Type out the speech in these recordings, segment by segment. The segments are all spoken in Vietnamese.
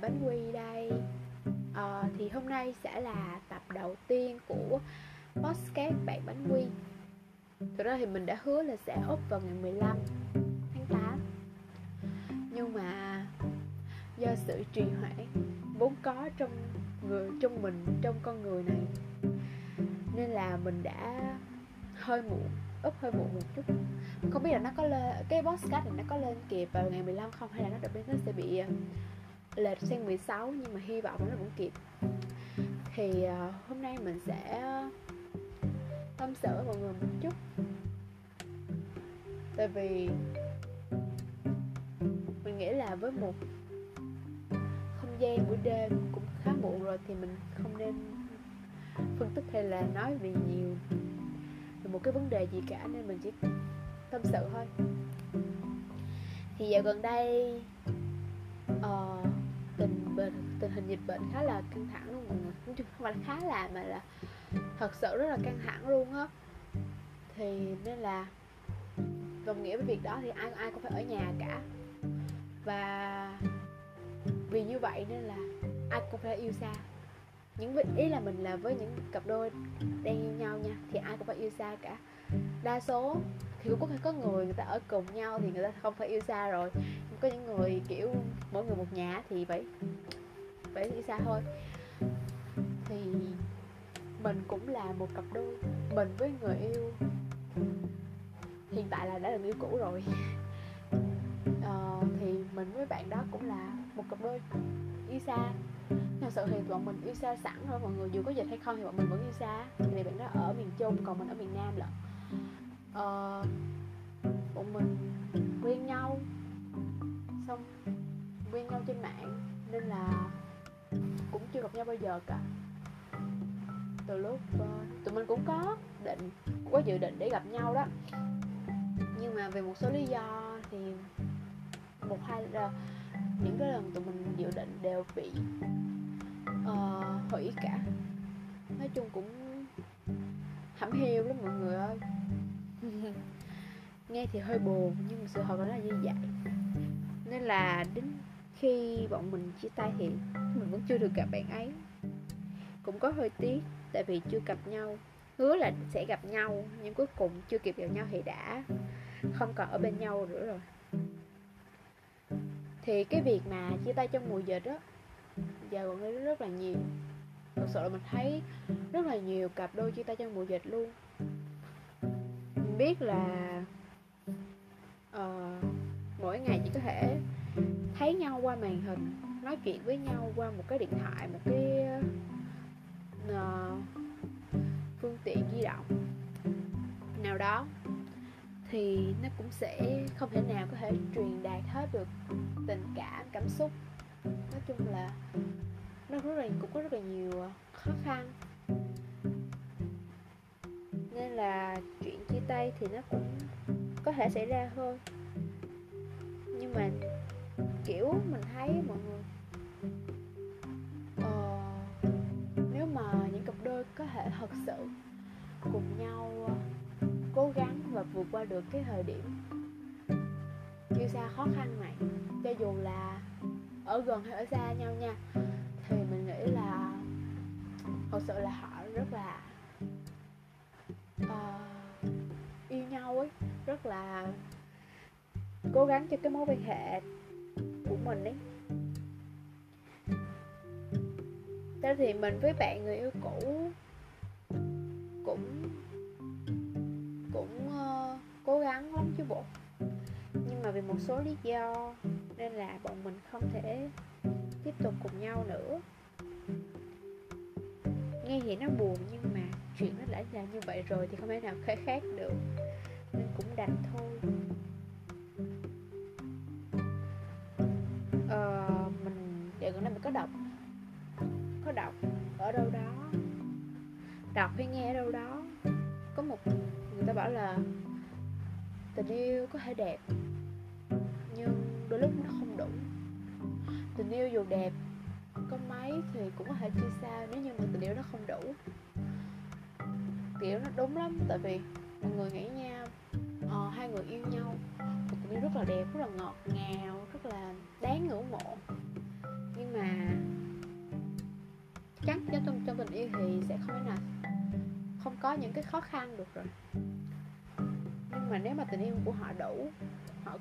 Bánh Quy đây. À, Thì hôm nay sẽ là tập đầu tiên của podcast Bạn Bánh Quy. Thực ra thì mình đã hứa là sẽ up vào ngày 15 tháng 8 Nhưng mà do sự trì hoãn vốn có trong người trong mình trong con người này nên là mình đã hơi muộn úp hơi muộn một chút. Không biết là nó có lên cái podcast này nó có lên kịp vào ngày 15 không hay là nó đợt nó sẽ bị lệch sang 16 nhưng mà hy vọng nó vẫn kịp. Thì uh, hôm nay mình sẽ tâm sự với mọi người một chút. Tại vì mình nghĩ là với một không gian buổi đêm cũng khá muộn rồi thì mình không nên phân tích hay là nói vì nhiều về một cái vấn đề gì cả nên mình chỉ tâm sự thôi. Thì dạo gần đây uh, tình bệnh tình hình dịch bệnh khá là căng thẳng luôn mọi người. Nói chung không phải là khá là mà là thật sự rất là căng thẳng luôn á. Thì nên là, đồng nghĩa với việc đó thì ai ai cũng phải ở nhà cả. Và vì như vậy nên là ai cũng phải yêu xa. Những ý là mình là với những cặp đôi đang yêu nhau nha, thì ai cũng phải yêu xa cả. Đa số thì cũng có thể có người người ta ở cùng nhau thì người ta không phải yêu xa rồi có những người kiểu mỗi người một nhà thì vậy vậy đi xa thôi. Thì mình cũng là một cặp đôi mình với người yêu. Hiện tại là đã là người yêu cũ rồi. Ờ, thì mình với bạn đó cũng là một cặp đôi yêu xa. Thật sự thì bọn mình yêu xa sẵn rồi mọi người dù có dịch hay không thì bọn mình vẫn yêu xa. Vì bạn đó ở miền trung còn mình ở miền nam lận. Ờ, bọn mình quen nhau xong quen nhau trên mạng nên là cũng chưa gặp nhau bao giờ cả. Từ lúc uh, tụi mình cũng có định cũng có dự định để gặp nhau đó. Nhưng mà vì một số lý do thì một hai là những cái lần tụi mình dự định đều bị uh, hủy cả. Nói chung cũng hẩm hiu lắm mọi người ơi. Nghe thì hơi buồn nhưng mà sự thật là như vậy nên là đến khi bọn mình chia tay thì mình vẫn chưa được gặp bạn ấy. Cũng có hơi tiếc tại vì chưa gặp nhau. Hứa là sẽ gặp nhau nhưng cuối cùng chưa kịp gặp nhau thì đã không còn ở bên nhau nữa rồi. Thì cái việc mà chia tay trong mùa dịch á giờ gần đây rất là nhiều. Thực sự là mình thấy rất là nhiều cặp đôi chia tay trong mùa dịch luôn. Mình biết là uh, mỗi ngày chỉ có thể thấy nhau qua màn hình nói chuyện với nhau qua một cái điện thoại một cái uh, phương tiện di động nào đó thì nó cũng sẽ không thể nào có thể truyền đạt hết được tình cảm cảm xúc. Nói chung là nó rất là cũng có rất là nhiều khó khăn. Nên là chuyện chia tay thì nó cũng có thể xảy ra thôi nhưng mà kiểu mình thấy mọi người ờ, nếu mà những cặp đôi có thể thật sự cùng nhau ờ, cố gắng và vượt qua được cái thời điểm chưa xa khó khăn này cho dù là ở gần hay ở xa nhau nha thì mình nghĩ là thật sự là họ rất là uh, yêu nhau ấy rất là cố gắng cho cái mối quan hệ của mình ấy. Thế thì mình với bạn người yêu cũ cũng cũng uh, cố gắng lắm chứ bộ. Nhưng mà vì một số lý do nên là bọn mình không thể tiếp tục cùng nhau nữa. Nghe thì nó buồn nhưng mà chuyện nó đã là như vậy rồi thì không thể nào khác khác được. Nên cũng đành thôi. Đọc hay nghe ở đâu đó. Có một người ta bảo là tình yêu có thể đẹp nhưng đôi lúc nó không đủ. Tình yêu dù đẹp có mấy thì cũng có thể chia xa nếu như mà tình yêu nó không đủ. Kiểu nó đúng lắm tại vì mọi người nghĩ nha ờ, hai người yêu nhau. Một tình yêu rất là đẹp rất là ngọt ngào rất là đáng ngưỡng mộ. Nhưng mà chắc chắn trong trong tình yêu thì sẽ không thể nào không có những cái khó khăn được rồi. Nhưng mà nếu mà tình yêu của họ đủ, họ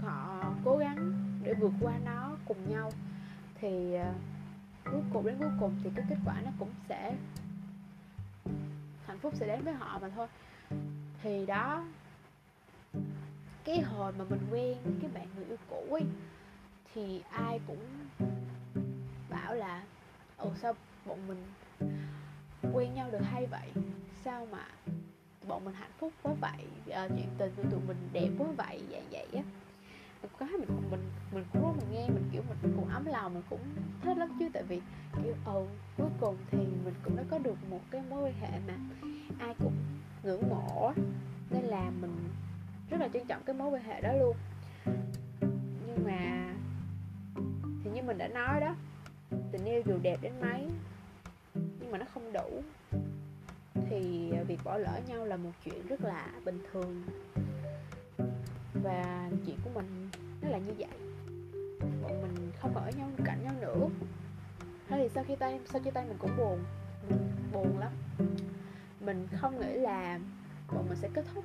họ cố gắng để vượt qua nó cùng nhau, thì ờ, cuối cùng đến cuối cùng thì cái kết quả nó cũng sẽ, hạnh phúc sẽ đến với họ mà thôi. Thì đó, cái hồi mà mình quen cái bạn người yêu cũ ấy, thì ai cũng bảo là, ồ, sao bọn mình quen nhau được hay vậy? Sao mà bọn mình hạnh phúc quá vậy? À, chuyện tình của tụi mình đẹp quá vậy? Vậy vậy á. Cái mình mình mình cũng rất mình nghe mình kiểu mình cũng ấm lòng mình cũng thích lắm chứ. Tại vì kiểu ừ cuối cùng thì mình cũng đã có được một cái mối quan hệ mà ai cũng ngưỡng mộ nên là mình rất là trân trọng cái mối quan hệ đó luôn. Nhưng mà thì như mình đã nói đó tình yêu dù đẹp đến mấy nhưng mà nó không đủ. Thì à, việc bỏ lỡ nhau là một chuyện rất là bình thường. Và chuyện của mình nó là như vậy. Bọn mình không còn ở nhau, cạnh nhau nữa. Thế thì sau khi tay, sau chia tay mình cũng buồn, mình buồn lắm. Mình không nghĩ là bọn mình sẽ kết thúc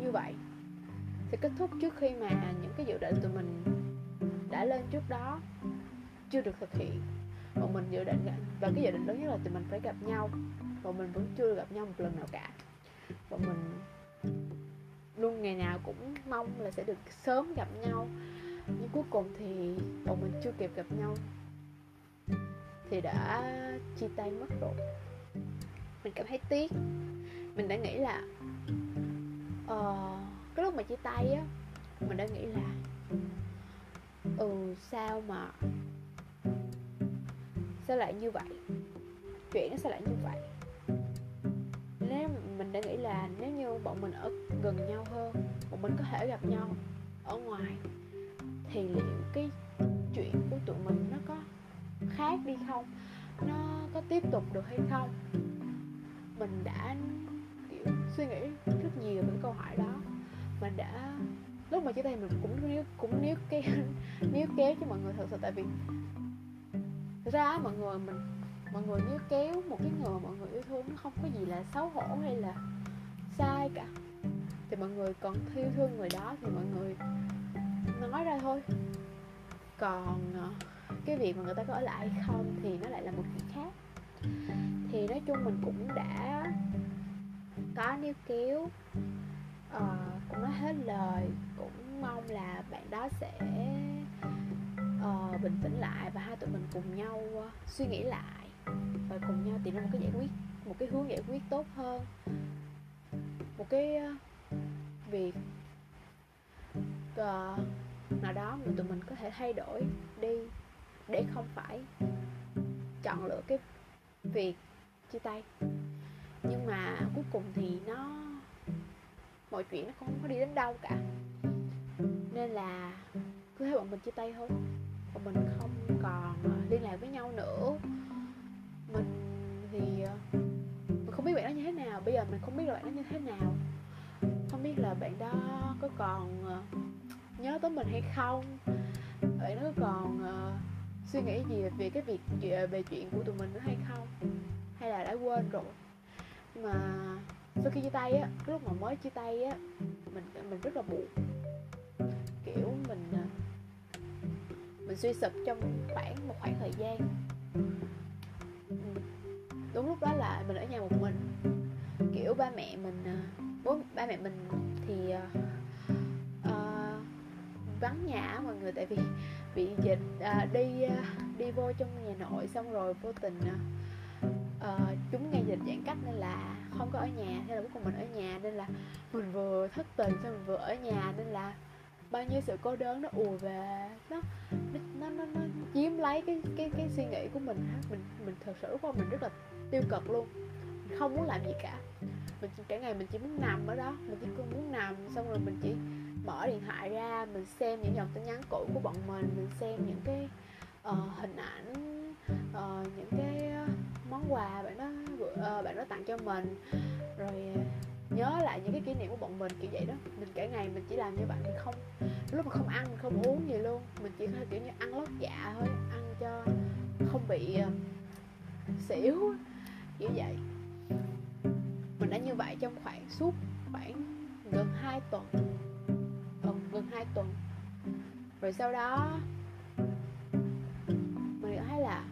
như vậy. Sẽ kết thúc trước khi mà những cái dự định tụi mình đã lên trước đó chưa được thực hiện bọn mình dự định và cái dự định lớn nhất là tụi mình phải gặp nhau. Bọn mình vẫn chưa gặp nhau một lần nào cả. Bọn mình luôn ngày nào cũng mong là sẽ được sớm gặp nhau. Nhưng cuối cùng thì bọn mình chưa kịp gặp nhau. Thì đã chia tay mất rồi. Mình cảm thấy tiếc. Mình đã nghĩ là uh, cái lúc mà chia tay á mình đã nghĩ là ừ sao mà sao lại như vậy? Chuyện nó sao lại như vậy. Nếu mình đã nghĩ là nếu như bọn mình ở gần nhau hơn, bọn mình có thể gặp nhau ở ngoài, thì liệu cái chuyện của tụi mình nó có khác đi không? Nó có tiếp tục được hay không? Mình đã, kiểu, suy nghĩ rất nhiều về câu hỏi đó. Mình đã, lúc mà chia tay mình cũng níu cũng níu kéo níu kéo cho mọi người thật sự. Tại vì thực ra mọi người mình mọi người níu kéo một cái người mọi người yêu thương nó không có gì là xấu hổ hay là sai cả. Thì mọi người còn yêu thương người đó thì mọi người nói ra thôi. Còn ờ, cái việc mà người ta có ở lại hay không thì nó lại là một chuyện khác. Thì nói chung mình cũng đã có níu kéo uh, cũng nói hết lời cũng mong là bạn đó sẽ uh, bình tĩnh lại và hai tụi mình cùng nhau uh, suy nghĩ lại và cùng nhau tìm ra một cái giải quyết một cái hướng giải quyết tốt hơn. Một cái uh, việc uh, nào đó mà tụi mình có thể thay đổi đi để không phải chọn lựa cái việc chia tay. Nhưng mà cuối cùng thì nó mọi chuyện nó không có đi đến đâu cả. Nên là cứ thấy bọn mình chia tay thôi bọn mình không còn ờ, liên lạc với nhau nữa. Mình thì ờ, mình không biết bạn đó như thế nào bây giờ mình không biết là bạn đó như thế nào. Không biết là bạn đó có còn ờ, nhớ tới mình hay không? Bạn đó có còn suy nghĩ gì về cái việc về chuyện của tụi mình nữa hay không? Hay là đã quên rồi? Nhưng mà sau khi chia tay á lúc mà mới chia tay á mình mình rất là buồn. Kiểu mình à, mình suy sụp trong khoảng một khoảng thời gian. Đúng lúc đó là mình ở nhà một mình. Kiểu ba mẹ mình à, bố ba mẹ mình thì uh, vắng nhà mọi người. Tại vì bị dịch uh, đi uh, đi vô trong nhà nội xong rồi vô tình uh, chúng ngay dịch giãn cách nên là không có ở nhà. Thế là cuối cùng mình ở nhà nên là mình vừa thất tình xong mình vừa ở nhà nên là bao nhiêu sự cô đơn nó ùa về nó nó nó, nó chiếm lấy cái cái cái suy nghĩ của mình mình mình thật sự lúc đó mình rất là tiêu cực luôn. Mình không muốn làm gì cả. Mình cả ngày mình chỉ muốn nằm ở đó. Mình chỉ muốn nằm xong rồi mình chỉ mở điện thoại ra mình xem những dòng tin nhắn cũ của bọn mình mình xem những cái uh, hình ảnh uh, những cái ờ, món quà bạn đó uh, bạn đó tặng cho mình. Rồi nhớ lại những cái kỷ niệm của bọn mình kiểu vậy đó. Mình cả ngày mình chỉ làm như vậy mình không lúc mà không ăn mình không uống gì luôn. Mình chỉ kiểu như ăn lót dạ thôi ăn cho không bị uh, xỉu kiểu vậy. Mình đã như vậy trong khoảng suốt khoảng gần 2 tuần. Ừ, gần 2 tuần. Rồi sau đó mình thấy là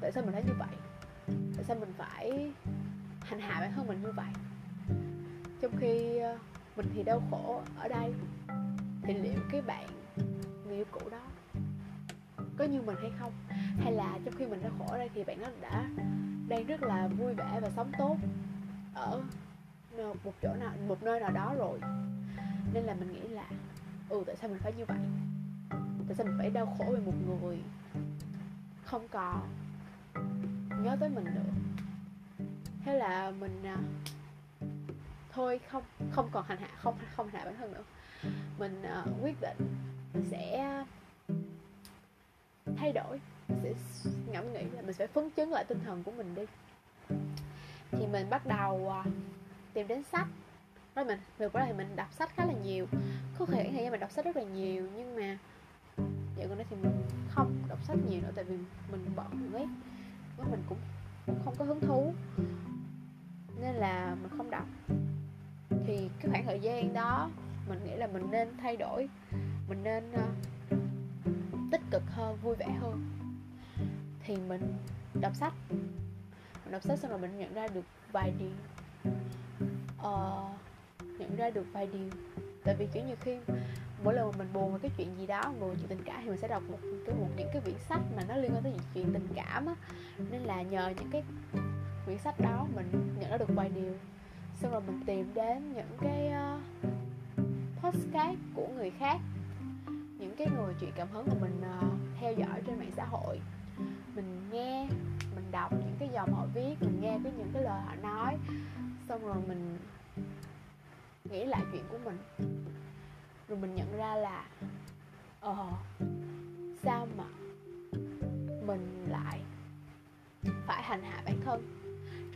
tại sao mình thấy như vậy? Tại sao mình phải hành hạ bản thân mình như vậy. Trong khi ờ, mình thì đau khổ ở đây, thì liệu cái bạn người yêu cũ đó có như mình hay không? Hay là trong khi mình đau khổ ở đây thì bạn nó đã đang rất là vui vẻ và sống tốt ở một chỗ nào, một nơi nào đó rồi? Nên là mình nghĩ là ừ tại sao mình phải như vậy? Tại sao mình phải đau khổ về một người không còn nhớ tới mình nữa thế là mình à, thôi không không còn hành hạ không không hành hạ bản thân nữa. Mình à, quyết định mình sẽ thay đổi mình sẽ ngẫm nghĩ là mình sẽ phấn chấn lại tinh thần của mình đi. Thì mình bắt đầu à, tìm đến sách. Rồi mình được đó thì mình đọc sách khá là nhiều. Có thể thời gian mình đọc sách rất là nhiều nhưng mà dạo gần đây thì mình không đọc sách nhiều nữa tại vì mình bận ấy. Mình cũng không có hứng thú nên là mình không đọc. Thì cái khoảng thời gian đó mình nghĩ là mình nên thay đổi mình nên uh, tích cực hơn vui vẻ hơn. Thì mình đọc sách. Mình đọc sách xong rồi mình nhận ra được vài điều. Uh, nhận ra được vài điều. Tại vì kiểu như khi mỗi lần mà mình buồn về cái chuyện gì đó buồn chuyện tình cảm thì mình sẽ đọc một cái một những cái quyển sách mà nó liên quan tới chuyện tình cảm á. Nên là nhờ những cái quyển sách đó mình nhận ra được vài điều. Xong rồi mình tìm đến những cái ờ, uh, podcast của người khác những cái người chuyện cảm hứng mà mình uh, theo dõi trên mạng xã hội. Mình nghe mình đọc những cái dòng họ viết mình nghe cái những cái lời họ nói. Xong rồi mình nghĩ lại chuyện của mình. Rồi mình nhận ra là ờ sao mà mình lại phải hành hạ bản thân?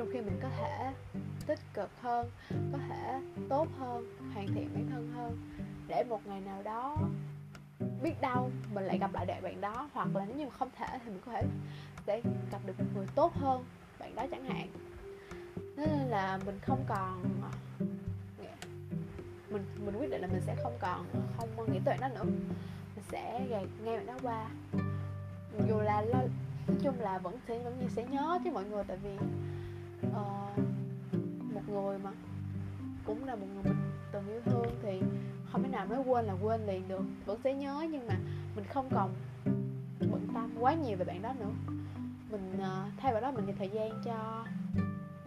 Trong khi mình có thể tích cực hơn có thể tốt hơn hoàn thiện bản thân hơn. Để một ngày nào đó biết đâu mình lại gặp lại đại bạn đó hoặc là nếu như không thể thì mình có thể sẽ gặp được một người tốt hơn bạn đó chẳng hạn. Nên là mình không còn mình mình quyết định là mình sẽ không còn không nghĩ tới nó nữa. Mình sẽ gạt ngay bạn đó qua. Dù là lo, nói chung là vẫn sẽ vẫn như sẽ nhớ chứ mọi người tại vì uh, một người mà cũng là một người mình từng yêu thương thì không thể nào nói quên là quên liền được. Vẫn sẽ nhớ nhưng mà mình không còn bận tâm quá nhiều về bạn đó nữa. Mình uh, thay vào đó mình dành thời gian cho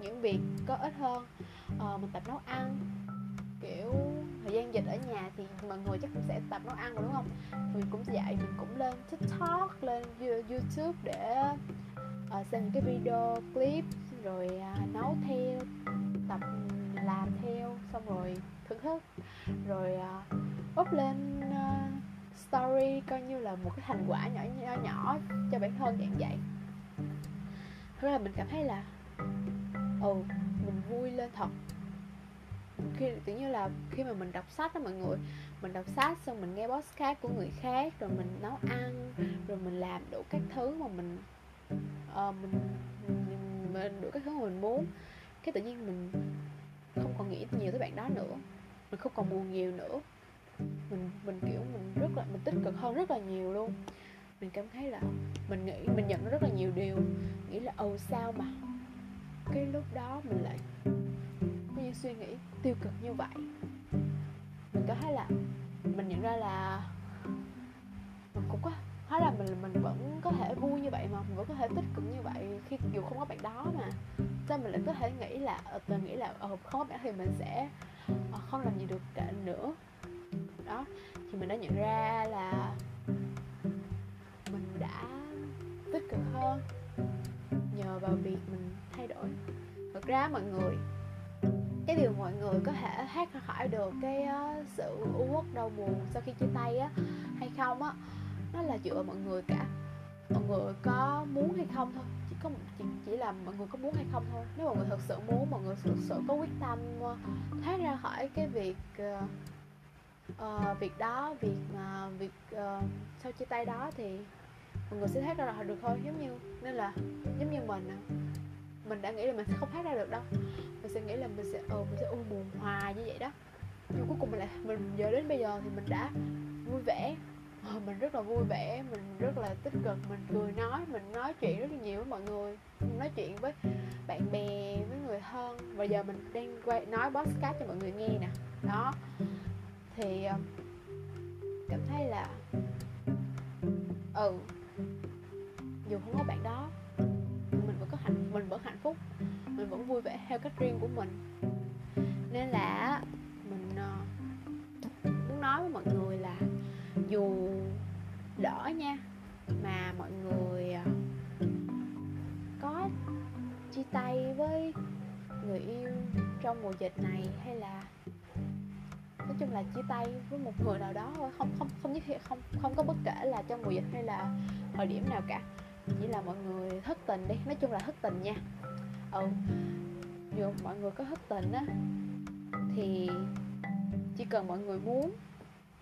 những việc có ích hơn. Uh, mình tập nấu ăn kiểu thời gian dịch ở nhà thì mọi người chắc cũng sẽ tập nấu ăn rồi đúng không? Thì mình cũng dạy mình cũng lên tiktok lên youtube để uh, xem những cái video clip rồi à, nấu theo tập làm theo xong rồi thưởng thức. Rồi à, up lên à, story coi như là một cái thành quả nhỏ nhỏ nhỏ cho bản thân dạng vậy thế là mình cảm thấy là ừ mình vui lên thật. Khi tự như là khi mà mình đọc sách đó mọi người mình đọc sách xong mình nghe podcast của người khác rồi mình nấu ăn rồi mình làm đủ các thứ mà mình uh, mình, mình mình đủ các thứ mà mình muốn. Cái tự nhiên mình không còn nghĩ nhiều tới bạn đó nữa. Mình không còn buồn nhiều nữa. Mình mình kiểu mình rất là mình tích cực hơn rất là nhiều luôn. Mình cảm thấy là mình nghĩ mình nhận rất là nhiều điều. Nghĩ là ồ sao mà? Cái lúc đó mình lại có những suy nghĩ tiêu cực như vậy. Mình có thấy là mình nhận ra là mình cũng có hóa là mình mình vẫn có thể vui như vậy mà mình vẫn có thể tích cực như vậy khi dù không có bạn đó mà. Sao mình lại có thể nghĩ là ờ, mình nghĩ là ờ, không có bạn thì mình sẽ ờ, không làm gì được cả nữa. Đó thì mình đã nhận ra là mình đã tích cực hơn nhờ vào việc mình thay đổi. Thật ra mọi người cái điều mọi người có thể thoát khỏi được cái uh, sự u uất đau buồn sau khi chia tay á hay không á nó là dựa vào mọi người cả. Mọi người có muốn hay không thôi. Chỉ có chỉ, chỉ là mọi người có muốn hay không thôi. Nếu mọi người thật sự muốn mọi người thực sự có quyết tâm ờ, thoát ra khỏi cái việc uh, uh, việc đó việc uh, việc uh, sau chia tay đó thì mọi người sẽ thoát ra được thôi. Giống như nên là giống như mình mình đã nghĩ là mình sẽ không thoát ra được đâu. Mình sẽ nghĩ là mình sẽ ờ mình sẽ u buồn hoài như vậy đó. Nhưng cuối cùng mình lại mình giờ đến bây giờ thì mình đã vui vẻ mình rất là vui vẻ mình rất là tích cực mình cười nói mình nói chuyện rất là nhiều với mọi người mình nói chuyện với bạn bè với người thân. Và giờ mình đang quay nói podcast cho mọi người nghe nè. Đó. Thì ờ, cảm thấy là ừ dù không có bạn đó mình vẫn có hạnh mình vẫn hạnh phúc mình vẫn vui vẻ theo cách riêng của mình. Nên là mình uh, muốn nói với mọi người là dù đỡ nha, mà mọi người à, có chia tay với người yêu trong mùa dịch này hay là, nói chung là chia tay với một người nào đó thôi, không không không nhất không không có bất kể là trong mùa dịch hay là thời điểm nào cả. Chỉ là mọi người thất tình đi, nói chung là thất tình nha. Ừ dù mọi người có thất tình á, thì chỉ cần mọi người muốn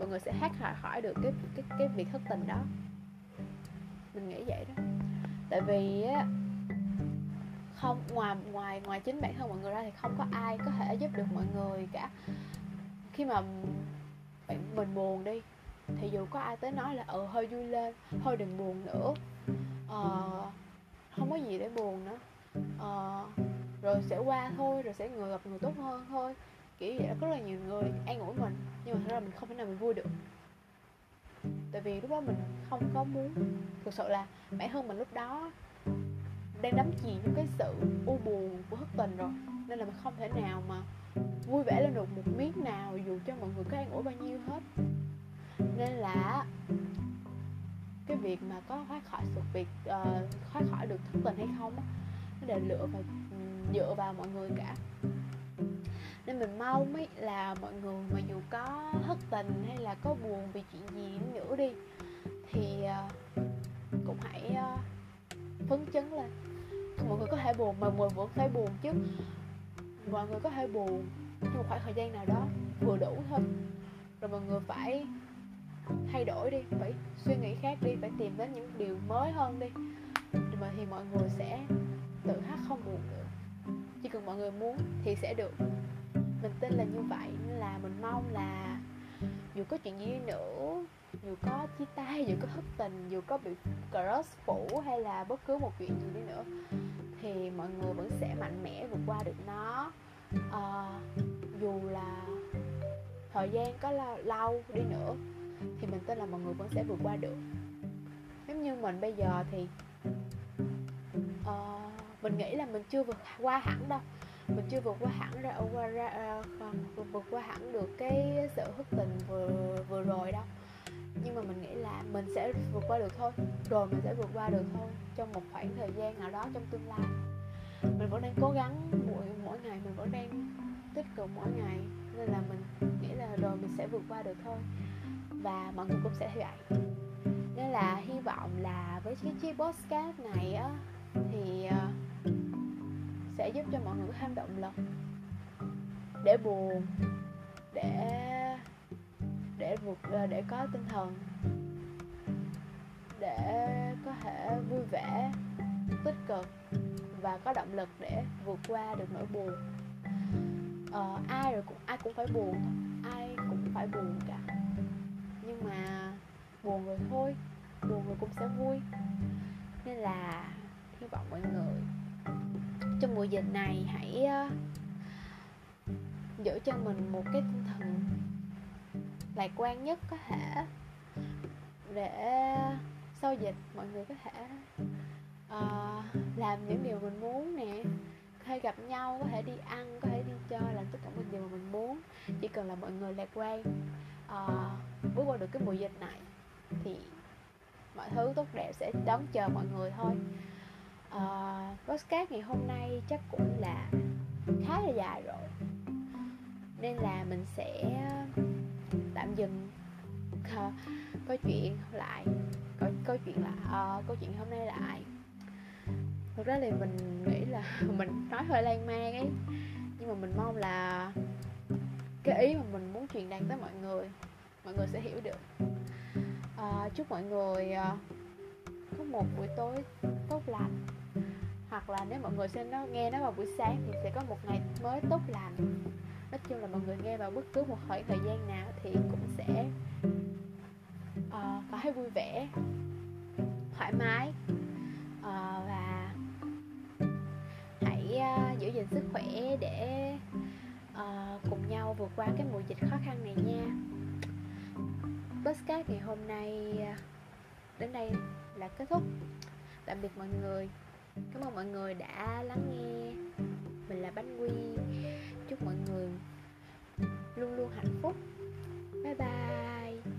mọi người sẽ hát hỏi khỏi được cái cái cái việc thất tình đó. Mình nghĩ vậy đó. Tại vì á không ngoài ngoài ngoài chính bản thân mọi người ra thì không có ai có thể giúp được mọi người cả. Khi mà bạn mình buồn đi thì dù có ai tới nói là ừ hơi vui lên thôi đừng buồn nữa. Ờ, không có gì để buồn nữa. Ờ, rồi sẽ qua thôi rồi sẽ người gặp người tốt hơn thôi kiểu vậy rất là nhiều người an ủi mình nhưng mà thật ra mình không thể nào mình vui được. Tại vì lúc đó mình không có muốn thực sự là bản thân mình lúc đó đang đắm chìm trong cái sự u buồn của thất tình rồi nên là mình không thể nào mà vui vẻ lên được một miếng nào dù cho mọi người có an ủi bao nhiêu hết. Nên là cái việc mà có thoát khỏi sự việc uh, thoát khỏi được thất tình hay không á nó đều lựa vào ừ, dựa vào mọi người cả nên mình mong ấy là mọi người mà dù có thất tình hay là có buồn vì chuyện gì nữa đi, thì à, cũng hãy à, phấn chấn lên. Mọi người có thể buồn mà mọi người vẫn phải buồn chứ. Mọi người có thể buồn trong một khoảng thời gian nào đó, vừa đủ thôi. Rồi mọi người phải thay đổi đi, phải suy nghĩ khác đi, phải tìm đến những điều mới hơn đi. Mà thì mọi người sẽ tự khắc không buồn nữa chỉ cần mọi người muốn thì sẽ được mình tin là như vậy nên là mình mong là dù có chuyện gì nữa dù có chia tay dù có thất tình dù có bị crush phủ hay là bất cứ một chuyện gì đi nữa thì mọi người vẫn sẽ mạnh mẽ vượt qua được nó. À, dù là thời gian có lâu đi nữa thì mình tin là mọi người vẫn sẽ vượt qua được. Giống như mình bây giờ thì uh, mình nghĩ là mình chưa vượt qua hẳn đâu mình chưa vượt qua hẳn ra ờ, qua ra uh, vượt qua hẳn được cái sự hức tình vừa vừa rồi đâu. Nhưng mà mình nghĩ là mình sẽ vượt qua được thôi rồi mình sẽ vượt qua được thôi trong một khoảng thời gian nào đó trong tương lai. Mình vẫn đang cố gắng mỗi mỗi ngày mình vẫn đang tích cực mỗi ngày nên là mình nghĩ là rồi mình sẽ vượt qua được thôi và mọi người cũng sẽ vậy. Nên là hy vọng là với cái chiếc podcast này á thì uh, sẽ giúp cho mọi người có thêm động lực để buồn để để vượt ờ, để có tinh thần để có thể vui vẻ tích cực và có động lực để vượt qua được nỗi buồn. Ờ, ai rồi cũng ai cũng phải buồn ai cũng phải buồn cả. Nhưng mà buồn rồi thôi buồn rồi cũng sẽ vui. Nên là hy vọng mọi người trong mùa dịch này hãy ờ, giữ cho mình một cái tinh thần lạc quan nhất có thể để sau dịch mọi người có thể uh, làm những điều mình muốn nè. Hay gặp nhau có thể đi ăn có thể đi chơi làm tất cả mọi điều mà mình muốn. Chỉ cần là mọi người lạc quan uh, bước qua được cái mùa dịch này thì mọi thứ tốt đẹp sẽ đón chờ mọi người thôi uh, podcast ngày hôm nay chắc cũng là khá là dài rồi. Nên là mình sẽ tạm dừng uh, câu chuyện lại câu, câu chuyện là uh, câu chuyện hôm nay lại. Thực ra thì mình nghĩ là mình nói hơi lan man ấy nhưng mà mình mong là cái ý mà mình muốn truyền đạt tới mọi người mọi người sẽ hiểu được. À, chúc mọi người uh, có một buổi tối tốt lành hoặc là nếu mọi người xem nó nghe nó vào buổi sáng thì sẽ có một ngày mới tốt lành. Nói chung là mọi người nghe vào bất cứ một khoảng thời gian nào thì cũng sẽ uh, có thấy vui vẻ thoải mái uh, và hãy uh, giữ gìn sức khỏe để uh, cùng nhau vượt qua cái mùa dịch khó khăn này nha. Podcast ngày hôm nay đến đây là kết thúc. Tạm biệt mọi người cảm ơn mọi người đã lắng nghe. Mình là bánh quy. Chúc mọi người luôn luôn hạnh phúc. Bye bye.